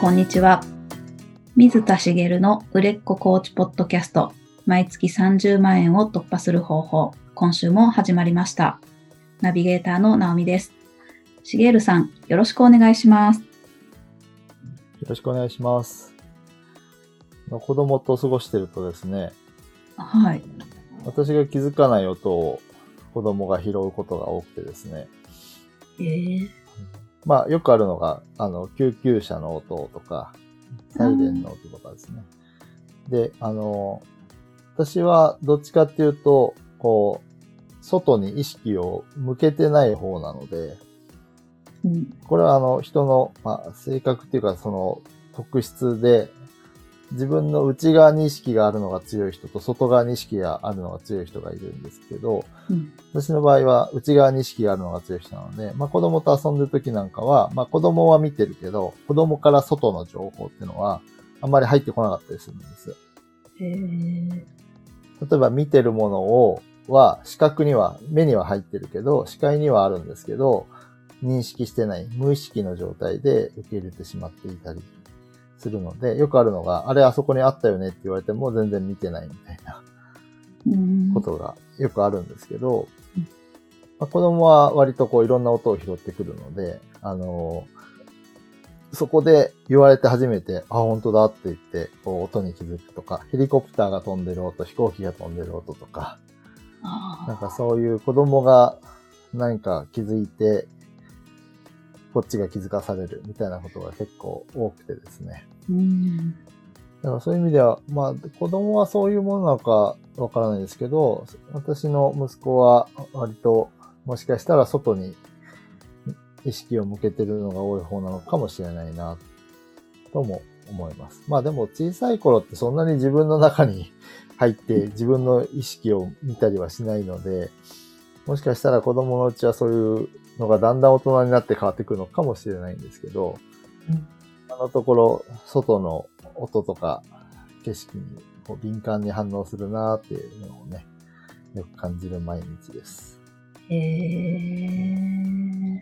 こんにちは。水田茂の売れっ子コーチポッドキャスト、毎月30万円を突破する方法、今週も始まりました。ナビゲーターの直美です。茂さん、よろしくお願いします。よろしくお願いします。子供と過ごしてるとですね、はい。私が気づかない音を子供が拾うことが多くてですね。えー、まあ、よくあるのが、あの、救急車の音とか、サイレンの音とかですね。で、あの、私はどっちかっていうと、こう、外に意識を向けてない方なので、うん、これはあの、人の、まあ、性格っていうか、その、特質で、自分の内側に意識があるのが強い人と外側に意識があるのが強い人がいるんですけど、うん、私の場合は内側に意識があるのが強い人なので、まあ子供と遊んでる時なんかは、まあ子供は見てるけど、子供から外の情報っていうのはあんまり入ってこなかったりするんです。えー、例えば見てるものを、は視覚には、目には入ってるけど、視界にはあるんですけど、認識してない無意識の状態で受け入れてしまっていたりするので、よくあるのが、あれあそこにあったよねって言われても全然見てないみたいなことがよくあるんですけど、うん。まあ、子供は割とこういろんな音を拾ってくるので、あのそこで言われて初めて、あ、本当だって言って、こう音に気づくとか、ヘリコプターが飛んでる音、飛行機が飛んでる音とか、なんかそういう子供が何か気づいて、こっちが気づかされるみたいなことが結構多くてですね。うん、だからそういう意味では、まあ子供はそういうものなのかわからないですけど、私の息子は割ともしかしたら外に意識を向けてるのが多い方なのかもしれないな、とも思います。まあでも小さい頃ってそんなに自分の中に入って自分の意識を見たりはしないので、もしかしたら子供のうちはそういうのがだんだん大人になって変わってくるのかもしれないんですけど、うん、あのところ外の音とか景色にこう敏感に反応するなっていうのをね、よく感じる毎日です。へえー。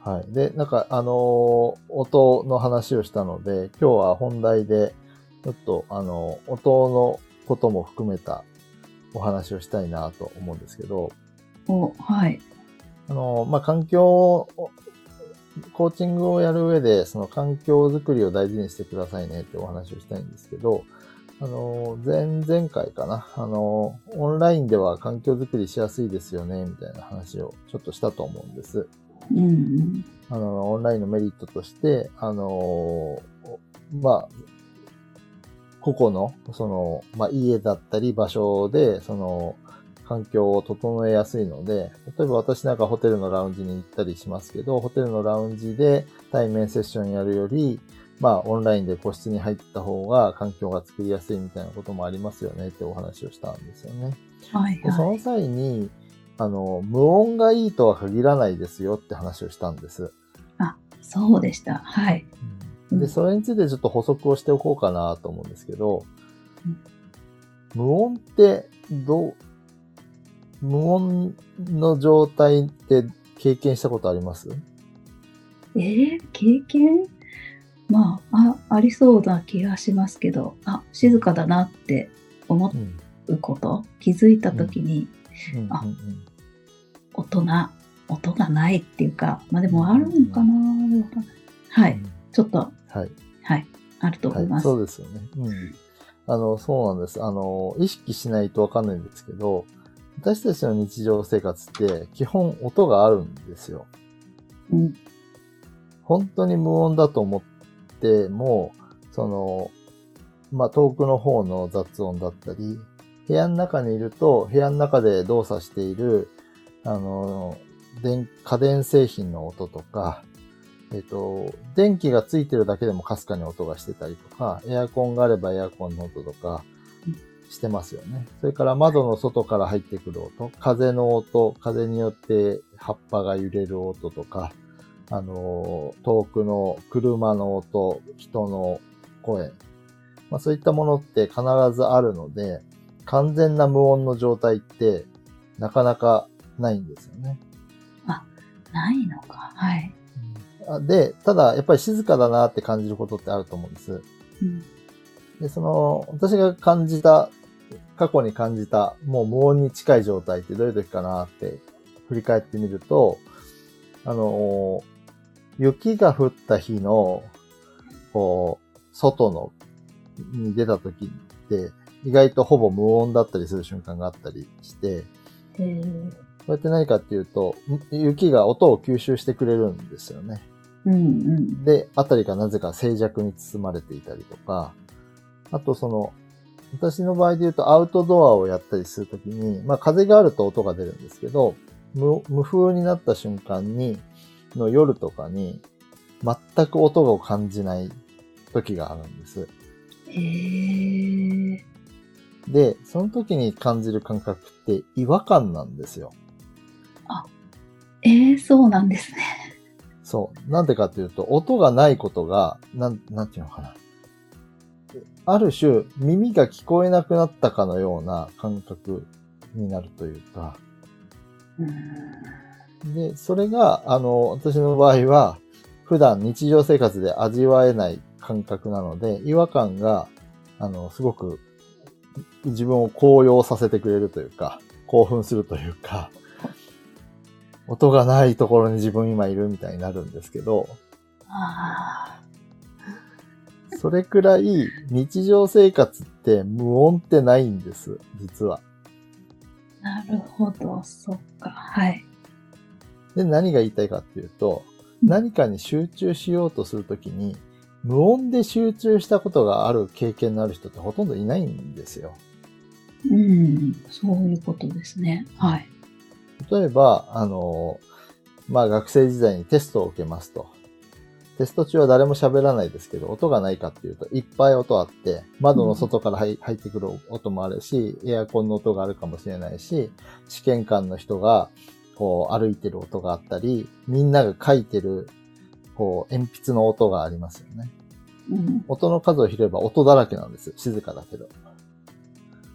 はい。で、なんか、あのー、音の話をしたので、今日は本題で、ちょっと、あのー、音のことも含めたお話をしたいなと思うんですけど、お、はい。あのー、まあ、環境コーチングをやる上で、その環境づくりを大事にしてくださいねってお話をしたいんですけど、あの、前々回かな。あの、オンラインでは環境づくりしやすいですよね、みたいな話をちょっとしたと思うんです。うんうん、あの、オンラインのメリットとして、あの、まあ、個々の、その、まあ、家だったり場所で、その、環境を整えやすいので、例えば私なんかホテルのラウンジに行ったりしますけど、ホテルのラウンジで対面セッションやるより、まあ、オンラインで個室に入った方が環境が作りやすいみたいなこともありますよねってお話をしたんですよね。はい、はい、でその際に、あの、無音がいいとは限らないですよって話をしたんです。あ、そうでした。はい。で、それについてちょっと補足をしておこうかなと思うんですけど、うん、無音ってどう、無音の状態って経験したことあります？えー、経験？まあ、あ、ありそうな気がしますけど、あ、静かだなって思うこと、うん、気づいたときに、うん。うんうん、あ、音がないっていうか、まあでもあるのかな、うん、はい、うん、ちょっと、はい。はい、あると思います。はい、そうですよね。うん。あの、そうなんです。あの、意識しないとわかんないんですけど、私たちの日常生活って基本音があるんですよ。うん。本当に無音だと思っても、その、まあ、遠くの方の雑音だったり、部屋の中にいると、部屋の中で動作している、あの、電、家電製品の音とか、えっ、と、電気がついてるだけでもかすかに音がしてたりとか、エアコンがあればエアコンの音とか、してますよね。それから窓の外から入ってくる音、風の音、風によって葉っぱが揺れる音とか、あの、遠くの車の音、人の声、まあそういったものって必ずあるので、完全な無音の状態ってなかなかないんですよね。ないのか。はい。あで、ただ、やっぱり静かだなって感じることってあると思うんです。うん。で、その、私が感じた、過去に感じた、もう無音に近い状態ってどういう時かなって振り返ってみると、あの、雪が降った日の、こう、外の、に出た時って、意外とほぼ無音だったりする瞬間があったりして、こうやって何かっていうと、ん雪が音を吸収してくれるんですよね。うんうん。で、あたりがなぜか静寂に包まれていたりとか、あとその、私の場合で言うとアウトドアをやったりするときに、まあ風があると音が出るんですけど、無無風になった瞬間に、の夜とかに、全く音を感じない時があるんです。へえ。で、その時に感じる感覚って違和感なんですよ。えー、そうなんですね。そう。なんでかっていうと、音がないことが、なん、なんていうのかな。ある種、耳が聞こえなくなったかのような感覚になるというか。うん。で、それが、あの、私の場合は、普段日常生活で味わえない感覚なので、違和感が、あの、すごく自分を高揚させてくれるというか、興奮するというか、音がないところに自分今いるみたいになるんですけど、あそれくらい日常生活って無音ってないんです、実は。あ、なるほど、そっか、はい。で、何が言いたいかっていうと、何かに集中しようとするときに、無音で集中したことがある経験のある人ってほとんどいないんですよ。うん、そういうことですね。はい。例えば、あの、まあ学生時代にテストを受けますと。テスト中は誰も喋らないですけど、音がないかっていうと、いっぱい音あって、窓の外から入入ってくる音もあるし、エアコンの音があるかもしれないし、試験官の人が、こう、歩いてる音があったり、みんなが書いてる、こう、鉛筆の音がありますよね。うん、音の数を拾えば音だらけなんですよ。静かだけど。だか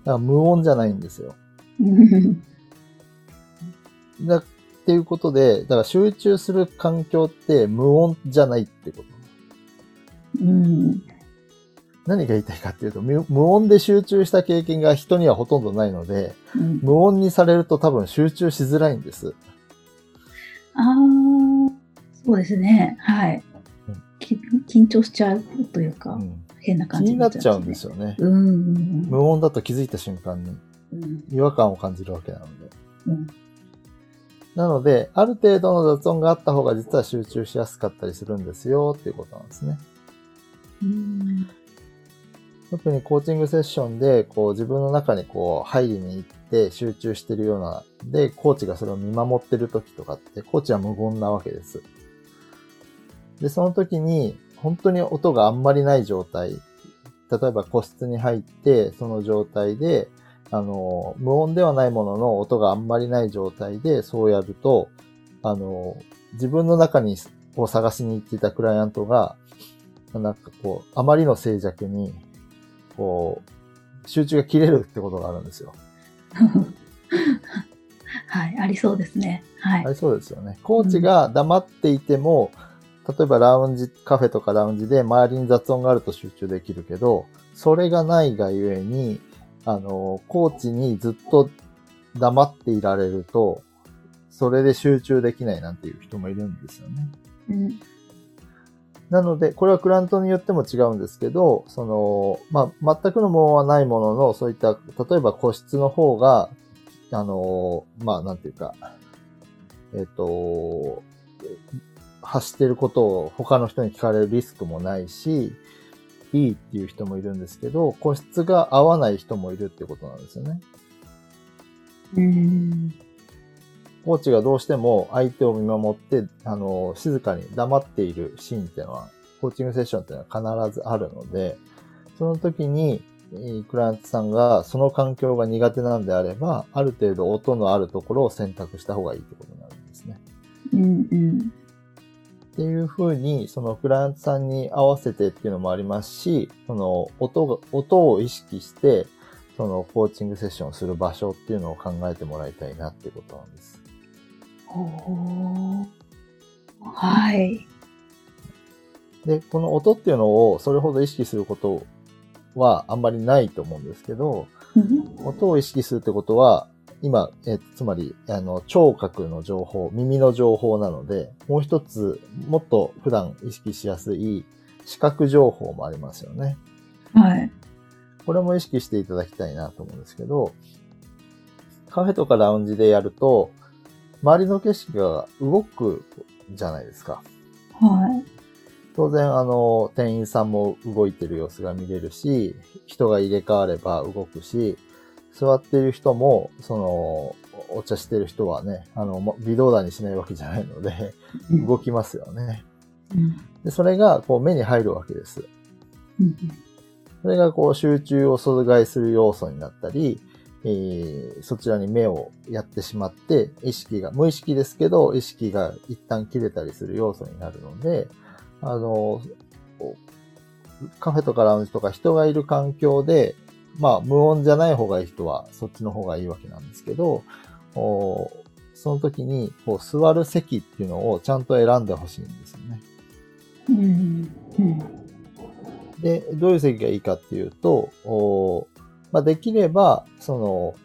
ら無音じゃないんですよ。うんだっていうことで、だから集中する環境って無音じゃないってこと。うん、何が言いたいかっていうと、無無音で集中した経験が人にはほとんどないので、うん。無音にされると多分集中しづらいんです。ああ、そうですね。はいうん。き緊張しちゃうというか、うん、変な気感じになっちゃううんですよね。うんうん無音だと気づいた瞬間にうん違和感を感じるわけなので。うんなので、ある程度の雑音があった方が実は集中しやすかったりするんですよっていうことなんですね。うん特にコーチングセッションで、こう自分の中にこう入りに行って集中してるような、で、コーチがそれを見守ってる時とかって、コーチは無言なわけです。で、その時に、本当に音があんまりない状態、例えば個室に入って、その状態で、あの、無音ではないものの音があんまりない状態でそうやると、あの、自分の中にを探しに行っていたクライアントが、なんかこう、あまりの静寂に、こう、集中が切れるってことがあるんですよ。はい、ありそうですね。はいあ。りそうですよね。コーチが黙っていても、例えばラウンジ、カフェとかラウンジで周りに雑音があると集中できるけど、それがないがゆえに、あの、コーチにずっと黙っていられると、それで集中できないなんていう人もいるんですよね。うんなので、これはクライアントによっても違うんですけど、その、まあ、全くの無音はないものの、そういった、例えば個室の方が、あの、まあ、なんていうか、えっ、と、発してることを他の人に聞かれるリスクもないし、いいっていう人もいるんですけど、個室が合わない人もいるってことなんですよね。うんコーチがどうしても相手を見守って、あの、静かに黙っているシーンっていうのは、コーチングセッションっていうのは必ずあるので、その時に、えークライアントさんがその環境が苦手なんであれば、ある程度音のあるところを選択した方がいいってことになるんですね。うんうんっていう風に、そのクライアントさんに合わせてっていうのもありますし、その音が、音を意識して、そのコーチングセッションをする場所っていうのを考えてもらいたいなっていうことなんです。おーはい。で、この音っていうのをそれほど意識することはあんまりないと思うんですけど、うん音を意識するってことは、今、えつまり、あの、聴覚の情報、耳の情報なので、もう一つ、もっと普段意識しやすい視覚情報もありますよね。はい。これも意識していただきたいなと思うんですけど、カフェとかラウンジでやると、周りの景色が動くじゃないですか。はい。当然、あの、店員さんも動いてる様子が見れるし、人が入れ替われば動くし、座っている人も、その、お茶してる人はね、あの、も微動だにしないわけじゃないので、動きますよね。うんで、それが、こう、目に入るわけです。うんそれが、こう、集中を阻害する要素になったり、えーそちらに目をやってしまって、意識が、無意識ですけど、意識が一旦切れたりする要素になるので、あの、カフェとかラウンジとか人がいる環境で、まあ、無音じゃない方がいい人は、そっちの方がいいわけなんですけど、おその時に、こう、座る席っていうのをちゃんと選んでほしいんですよね。うんうんで、どういう席がいいかっていうと、おまあ、できれば、その、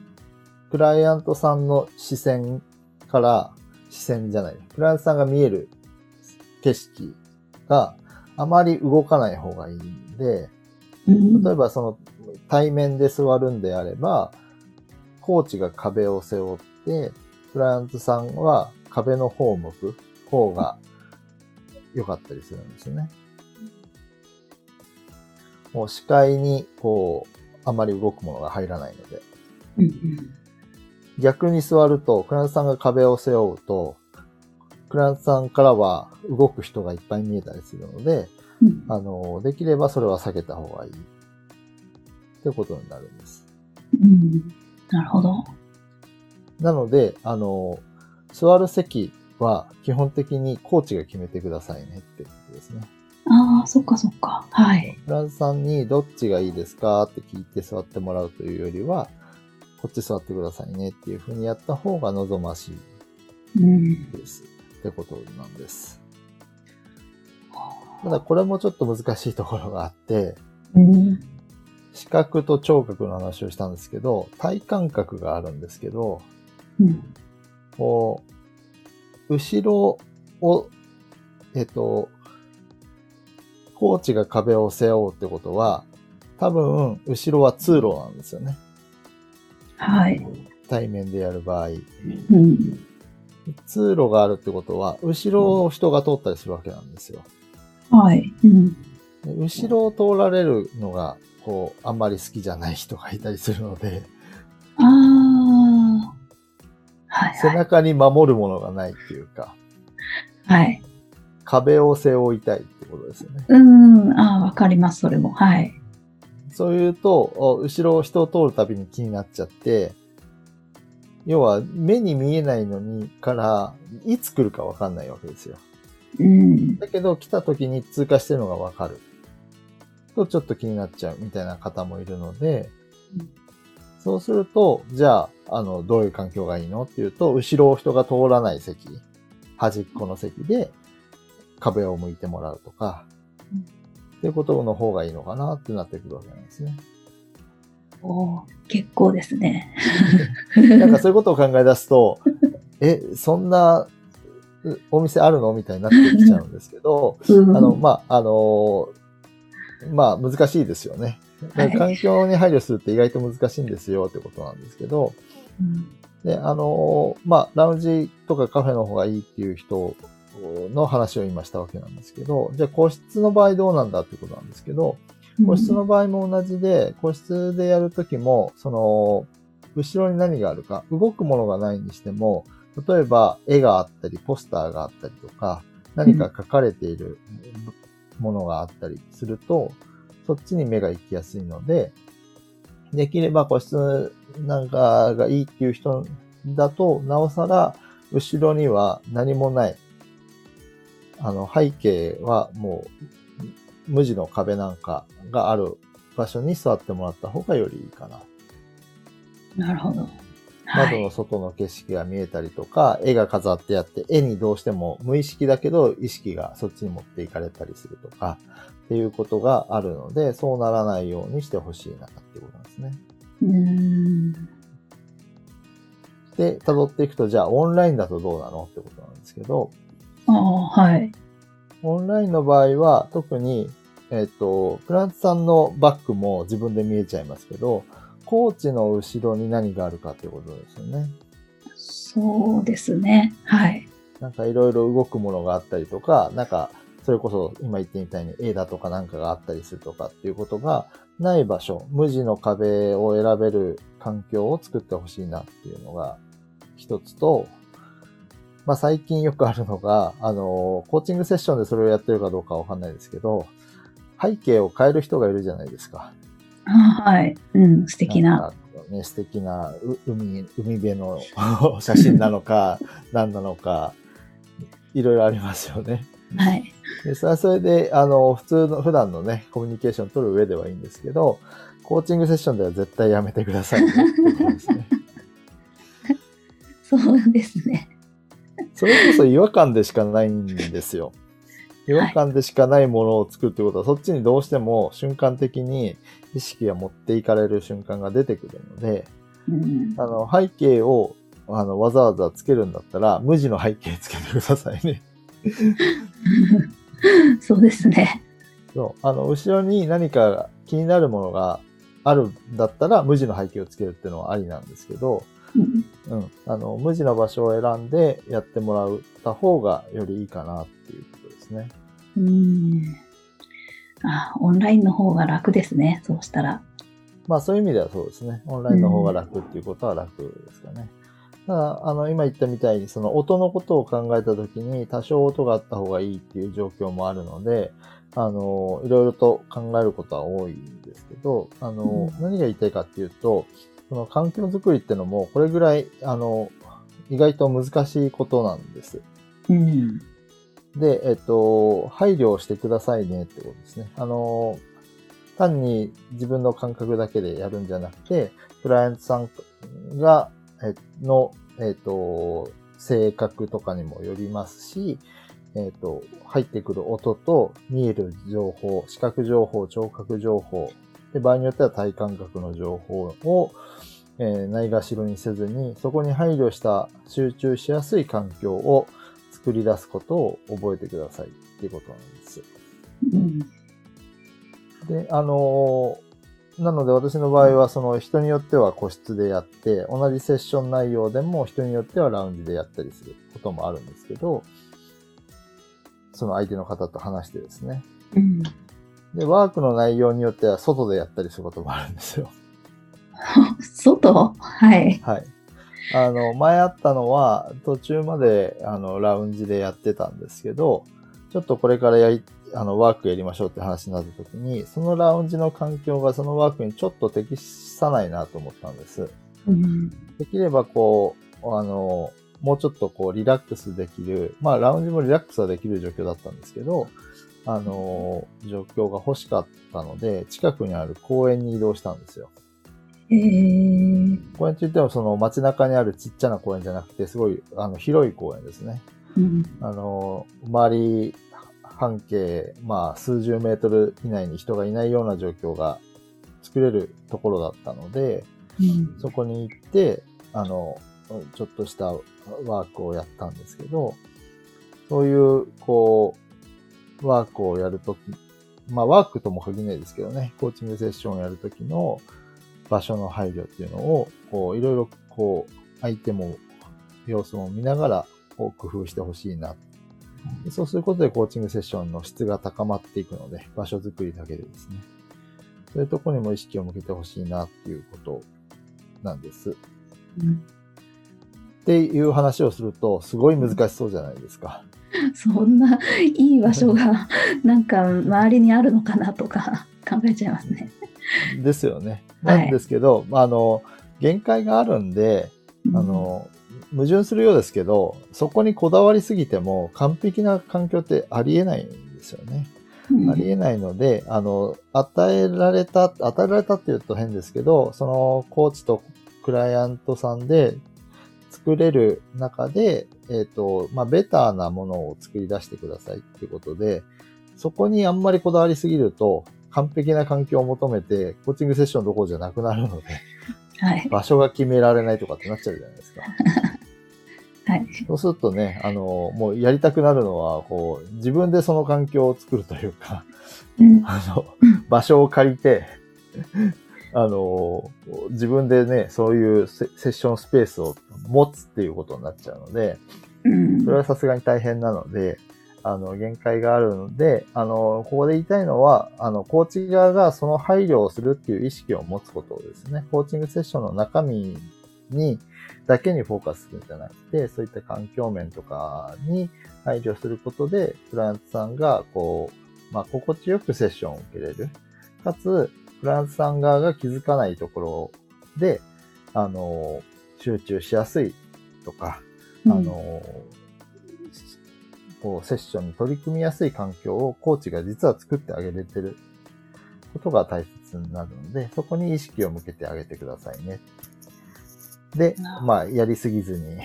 クライアントさんの視線から、視線じゃない、クライアントさんが見える景色があまり動かない方がいいんで、うん例えばその対面で座るんであれば、コーチが壁を背負って、クライアントさんは壁の方を向く方が良かったりするんですよね。もう視界にこう、あまり動くものが入らないので。うん逆に座ると、クライアントさんが壁を背負うと、クライアントさんからは動く人がいっぱい見えたりするので、うんあの、できればそれは避けた方がいい。ってことになるんです。うんなるほど。なので、あの、座る席は基本的にコーチが決めてくださいねってことですね。ああ、そっかそっか。はい。フランスさんにどっちがいいですかって聞いて座ってもらうというよりは、こっち座ってくださいねっていうふうにやった方が望ましいうん。です。ってことなんです。ただこれもちょっと難しいところがあって、うん。視覚と聴覚の話をしたんですけど、体感覚があるんですけど、うん。こう、後ろを、えっと、コーチが壁を背負うってことは、多分、後ろは通路なんですよね。はい。対面でやる場合。うん。通路があるってことは、後ろを人が通ったりするわけなんですよ。はい。うん。で後ろを通られるのが、こう、あんまり好きじゃない人がいたりするので、ああ。はい。背中に守るものがないっていうか、はい。壁を背負いたいってことですよね。うん。ああ、わかります、それも。はい。そういうと、お後ろを人を通るたびに気になっちゃって、要は目に見えないのにから、いつ来るかわかんないわけですよ。うん。だけど来た時に通過してるのがわかる。とちょっと気になっちゃうみたいな方もいるのでうん、そうすると、じゃあ、あの、どういう環境がいいの？っていうと、後ろを人が通らない席、端っこの席で壁を向いてもらうとか、うん。っていうことの方がいいのかなってなってくるわけなんですね。おー結構ですね。なんかそういうことを考え出すと、え、そんなうお店あるの？みたいになってきちゃうんですけど、うん。あの、まあ、あのまあ、難しいですよね。はい。環境に配慮するって意外と難しいんですよってことなんですけど、うんで、あのまあ、ラウンジとかカフェの方がいいっていう人の話を今したわけなんですけど、じゃあ個室の場合どうなんだってことなんですけど、個室の場合も同じで、個室でやるときも、その、後ろに何があるか、動くものがないにしても、例えば絵があったり、ポスターがあったりとか、何か書かれているものがあったりすると、そっちに目が行きやすいので、できれば個室なんかがいいっていう人だと、なおさら、後ろには何もない。あの、背景はもう、無地の壁なんかがある場所に座ってもらった方がよりいいかな。なるほど。窓の外の景色が見えたりとか、絵が飾ってあって、絵にどうしても無意識だけど意識がそっちに持っていかれたりするとか、っていうことがあるので、そうならないようにしてほしいなっていうことなんですね。うーん。で、辿っていくと、じゃあオンラインだとどうなの？ってことなんですけど、ああ、はい。オンラインの場合は特に、えっ、と、クラントさんのバックも自分で見えちゃいますけど、コーチの後ろに何があるかっていうことですよね。そうですね。はい。なんかいろいろ動くものがあったりとか、なんか、それこそ今言ってみたいに絵だとかなんかがあったりするとかっていうことがない場所、無地の壁を選べる環境を作ってほしいなっていうのが一つと、まあ最近よくあるのが、あの、コーチングセッションでそれをやってるかどうかわかんないですけど、背景を変える人がいるじゃないですか。あ はい。うん、素敵な。ね、素敵なう海、海辺の写真なのか、何なのか、いろいろありますよね。はい。で、それはそれで、あの、普通の、普段のね、コミュニケーション取る上ではいいんですけど、コーチングセッションでは絶対やめてくださいね。ね そうですね。それこそ違和感でしかないんですよ。違和感でしかないものを作るってことは、そっちにどうしても瞬間的に意識が持っていかれる瞬間が出てくるので、うん、あの、背景を、あの、わざわざつけるんだったら、無地の背景つけてくださいね。そうですね。そう。あの、後ろに何か気になるものがあるんだったら、無地の背景をつけるっていうのはありなんですけど、うんうん。あの、無地の場所を選んでやってもらった方がよりいいかなっていうですね。うんあオンラインの方が楽ですね。そうしたら。まあそういう意味ではそうですね。オンラインの方が楽っていうことは楽ですかね。ただ、あの、今言ったみたいに、その音のことを考えたときに、多少音があった方がいいっていう状況もあるので、あの、いろいろと考えることは多いんですけど、あの、うん何が言いたいかっていうと、その環境づくりってのも、これぐらい、あの、意外と難しいことなんです。うん。で、えっと、配慮してくださいねってことですね。あの、単に自分の感覚だけでやるんじゃなくて、クライアントさんが、えの、えっと、性格とかにもよりますし、えっと、入ってくる音と見える情報、視覚情報、聴覚情報、で場合によっては体感覚の情報を、えーないがしろにせずに、そこに配慮した集中しやすい環境を作り出すことを覚えてくださいっていうことなんです。うん。で、あのーなので私の場合はその人によっては個室でやって、同じセッション内容でも人によってはラウンジでやったりすることもあるんですけど、その相手の方と話してですね。うん。で、ワークの内容によっては外でやったりすることもあるんですよ。外？はい。はい。あの、前あったのは、途中まで、あの、ラウンジでやってたんですけど、ちょっとこれからやり、あの、ワークやりましょうって話になった時に、そのラウンジの環境がそのワークにちょっと適さないなと思ったんです。うん。できればこう、あの、もうちょっとこう、リラックスできる、まあ、ラウンジもリラックスはできる状況だったんですけど、あの、状況が欲しかったので、近くにある公園に移動したんですよ。えー、公園といってもその街中にあるちっちゃな公園じゃなくて、すごいあの広い公園ですね。うん。あの、周り半径、まあ数十メートル以内に人がいないような状況が作れるところだったので、うん。そこに行って、あの、ちょっとしたワークをやったんですけど、そういう、こう、ワークをやるとき、まあワークとも限らないですけどね、コーチングセッションをやるときの場所の配慮っていうのを、こう、いろいろ、こう、相手も、様子も見ながら、こう、工夫してほしいな。でそうすることでコーチングセッションの質が高まっていくので、場所づくりだけでですね。そういうところにも意識を向けてほしいなっていうことなんです。うんっていう話をすると、すごい難しそうじゃないですか。そんないい場所がなんか周りにあるのかなとか考えちゃいますね。ですよね。はいなんですけど、まああの、限界があるんで、あの、矛盾するようですけど、そこにこだわりすぎても完璧な環境ってありえないんですよね。うん、ありえないので、あの、与えられた、与えられたって言うと変ですけど、そのコーチとククライアントさんで作れる中で、えっ、と、まあ、ベターなものを作り出してくださいっていうことで、そこにあんまりこだわりすぎると、完璧な環境を求めて、コーチングセッションどころじゃなくなるので、はい。場所が決められないとかってなっちゃうじゃないですか。はい。そうするとね、あの、もうやりたくなるのは、こう、自分でその環境を作るというか、うん。あの、場所を借りて、あの、自分でね、そういうセセッションスペースを持つっていうことになっちゃうので、うんそれはさすがに大変なので、あの、限界があるので、あの、ここで言いたいのは、あの、コーチ側がその配慮をするっていう意識を持つことですね。コーチングセッションの中身に、だけにフォーカスするんじゃなくて、そういった環境面とかに配慮することで、クライアントさんが、こう、まあ、心地よくセッションを受けれる。かつ、クライアントさん側が気づかないところで、あの、集中しやすいとか、あの、こう、セッションに取り組みやすい環境をコーチが実は作ってあげれてることが大切になるので、そこに意識を向けてあげてくださいね。でまあ、やりすぎずに、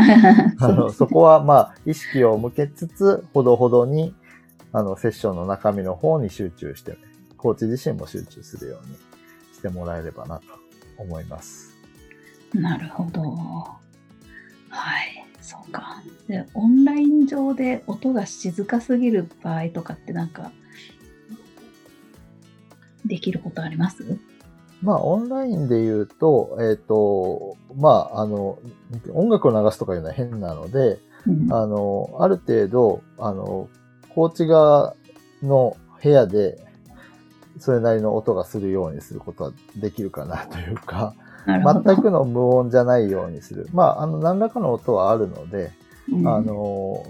あの、そこはまあ、意識を向けつつ、ほどほどに、あの、セッションの中身の方に集中して、コーチ自身も集中するようにしてもらえればなと思います。なるほど。はい。そうか。で、オンライン上で音が静かすぎる場合とかってなんか、できることあります？まあ、オンラインで言うと、えっ、と、まあ、あの、音楽を流すとかいうのは変なので、うん。あの、ある程度、あの、コーチ側の部屋で、それなりの音がするようにすることはできるかなというか。全くの無音じゃないようにする。まあ、あの、何らかの音はあるので、うんあの、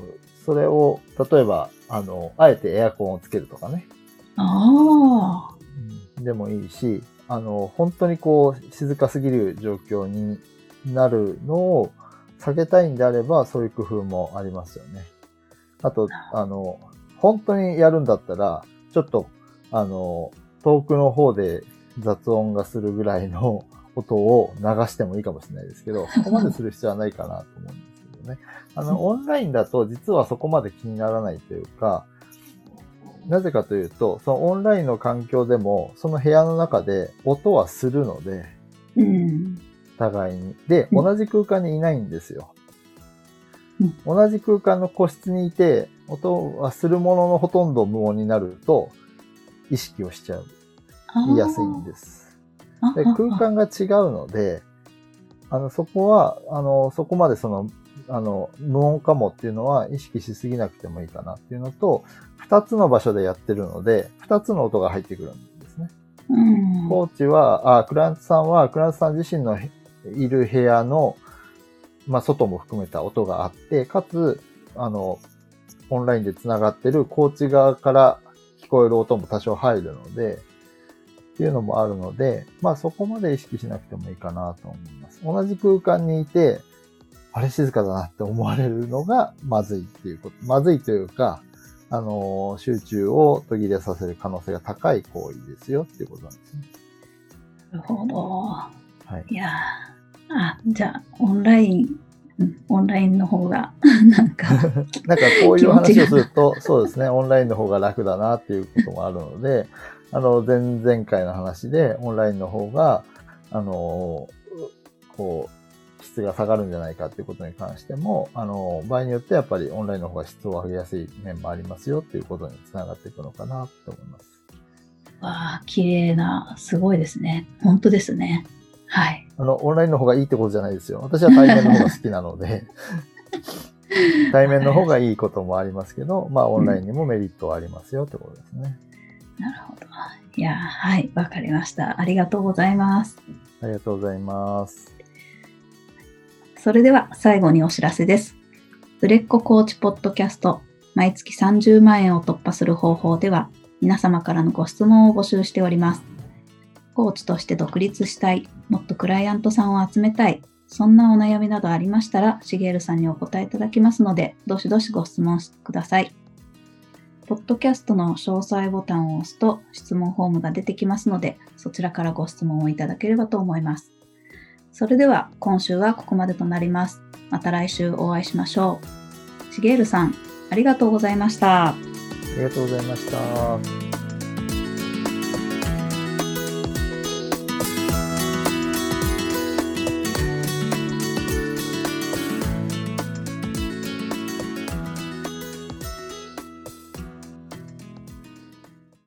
それを、例えば、あの、あえてエアコンをつけるとかね、ああ。でもいいし、あの、本当にこう、静かすぎる状況になるのを避けたいんであれば、そういう工夫もありますよね。あと、あの、本当にやるんだったら、ちょっと、あの、遠くの方で雑音がするぐらいの音を流してもいいかもしれないですけど、そこまでする必要はないかなと思うんですけどね。あの、オンラインだと実はそこまで気にならないというか、なぜかというと、そのオンラインの環境でも、その部屋の中で音はするので、うん。互いに。で、うん同じ空間にいないんですよ。うん同じ空間の個室にいて、音はするもののほとんど無音になると、意識をしちゃう。言いやすいんです。あで、空間が違うので、あの、そこは、あの、そこまでその、あの、無音かもっていうのは意識しすぎなくてもいいかなっていうのと、二つの場所でやってるので、二つの音が入ってくるんですね。うん。コーチは、あ、クラントさんは、クラントさん自身のいる部屋の、まあ、外も含めた音があって、かつ、あの、オンラインで繋がってるコーチ側から聞こえる音も多少入るので、っていうのもあるので、まあそこまで意識しなくてもいいかなと思います。同じ空間にいて、あれ静かだなって思われるのがまずいっていうこと。まずいというか、あの、集中を途切れさせる可能性が高い行為ですよっていうことなんですね。なるほど。はい。いやーあ、じゃあ、オンライン、うんオンラインの方が、なんか、なんかこういう話をすると、そうですね、オンラインの方が楽だなっていうこともあるので、あの、前々回の話で、オンラインの方が、あの、こう、質が下がるんじゃないかっていうことに関しても、あの、場合によってやっぱりオンラインの方が質を上げやすい面もありますよっていうことにつながっていくのかなと思います。わあ、綺麗な、すごいですね。本当ですね。はい。あの、オンラインの方がいいってことじゃないですよ。私は対面の方が好きなので、対面の方がいいこともありますけど、まあ、オンラインにもメリットはありますよってことですね。なるほど。いやーはい、わかりました。ありがとうございます。ありがとうございます。それでは最後にお知らせです。売れっ子コーチポッドキャスト、毎月30万円を突破する方法では、皆様からのご質問を募集しております。コーチとして独立したい、もっとクライアントさんを集めたい、そんなお悩みなどありましたら、しげるさんにお答えいただきますので、どしどしご質問ください。ポッドキャストの詳細ボタンを押すと質問フォームが出てきますので、そちらからご質問をいただければと思います。それでは今週はここまでとなります。また来週お会いしましょう。しげるさん、ありがとうございました。ありがとうございました。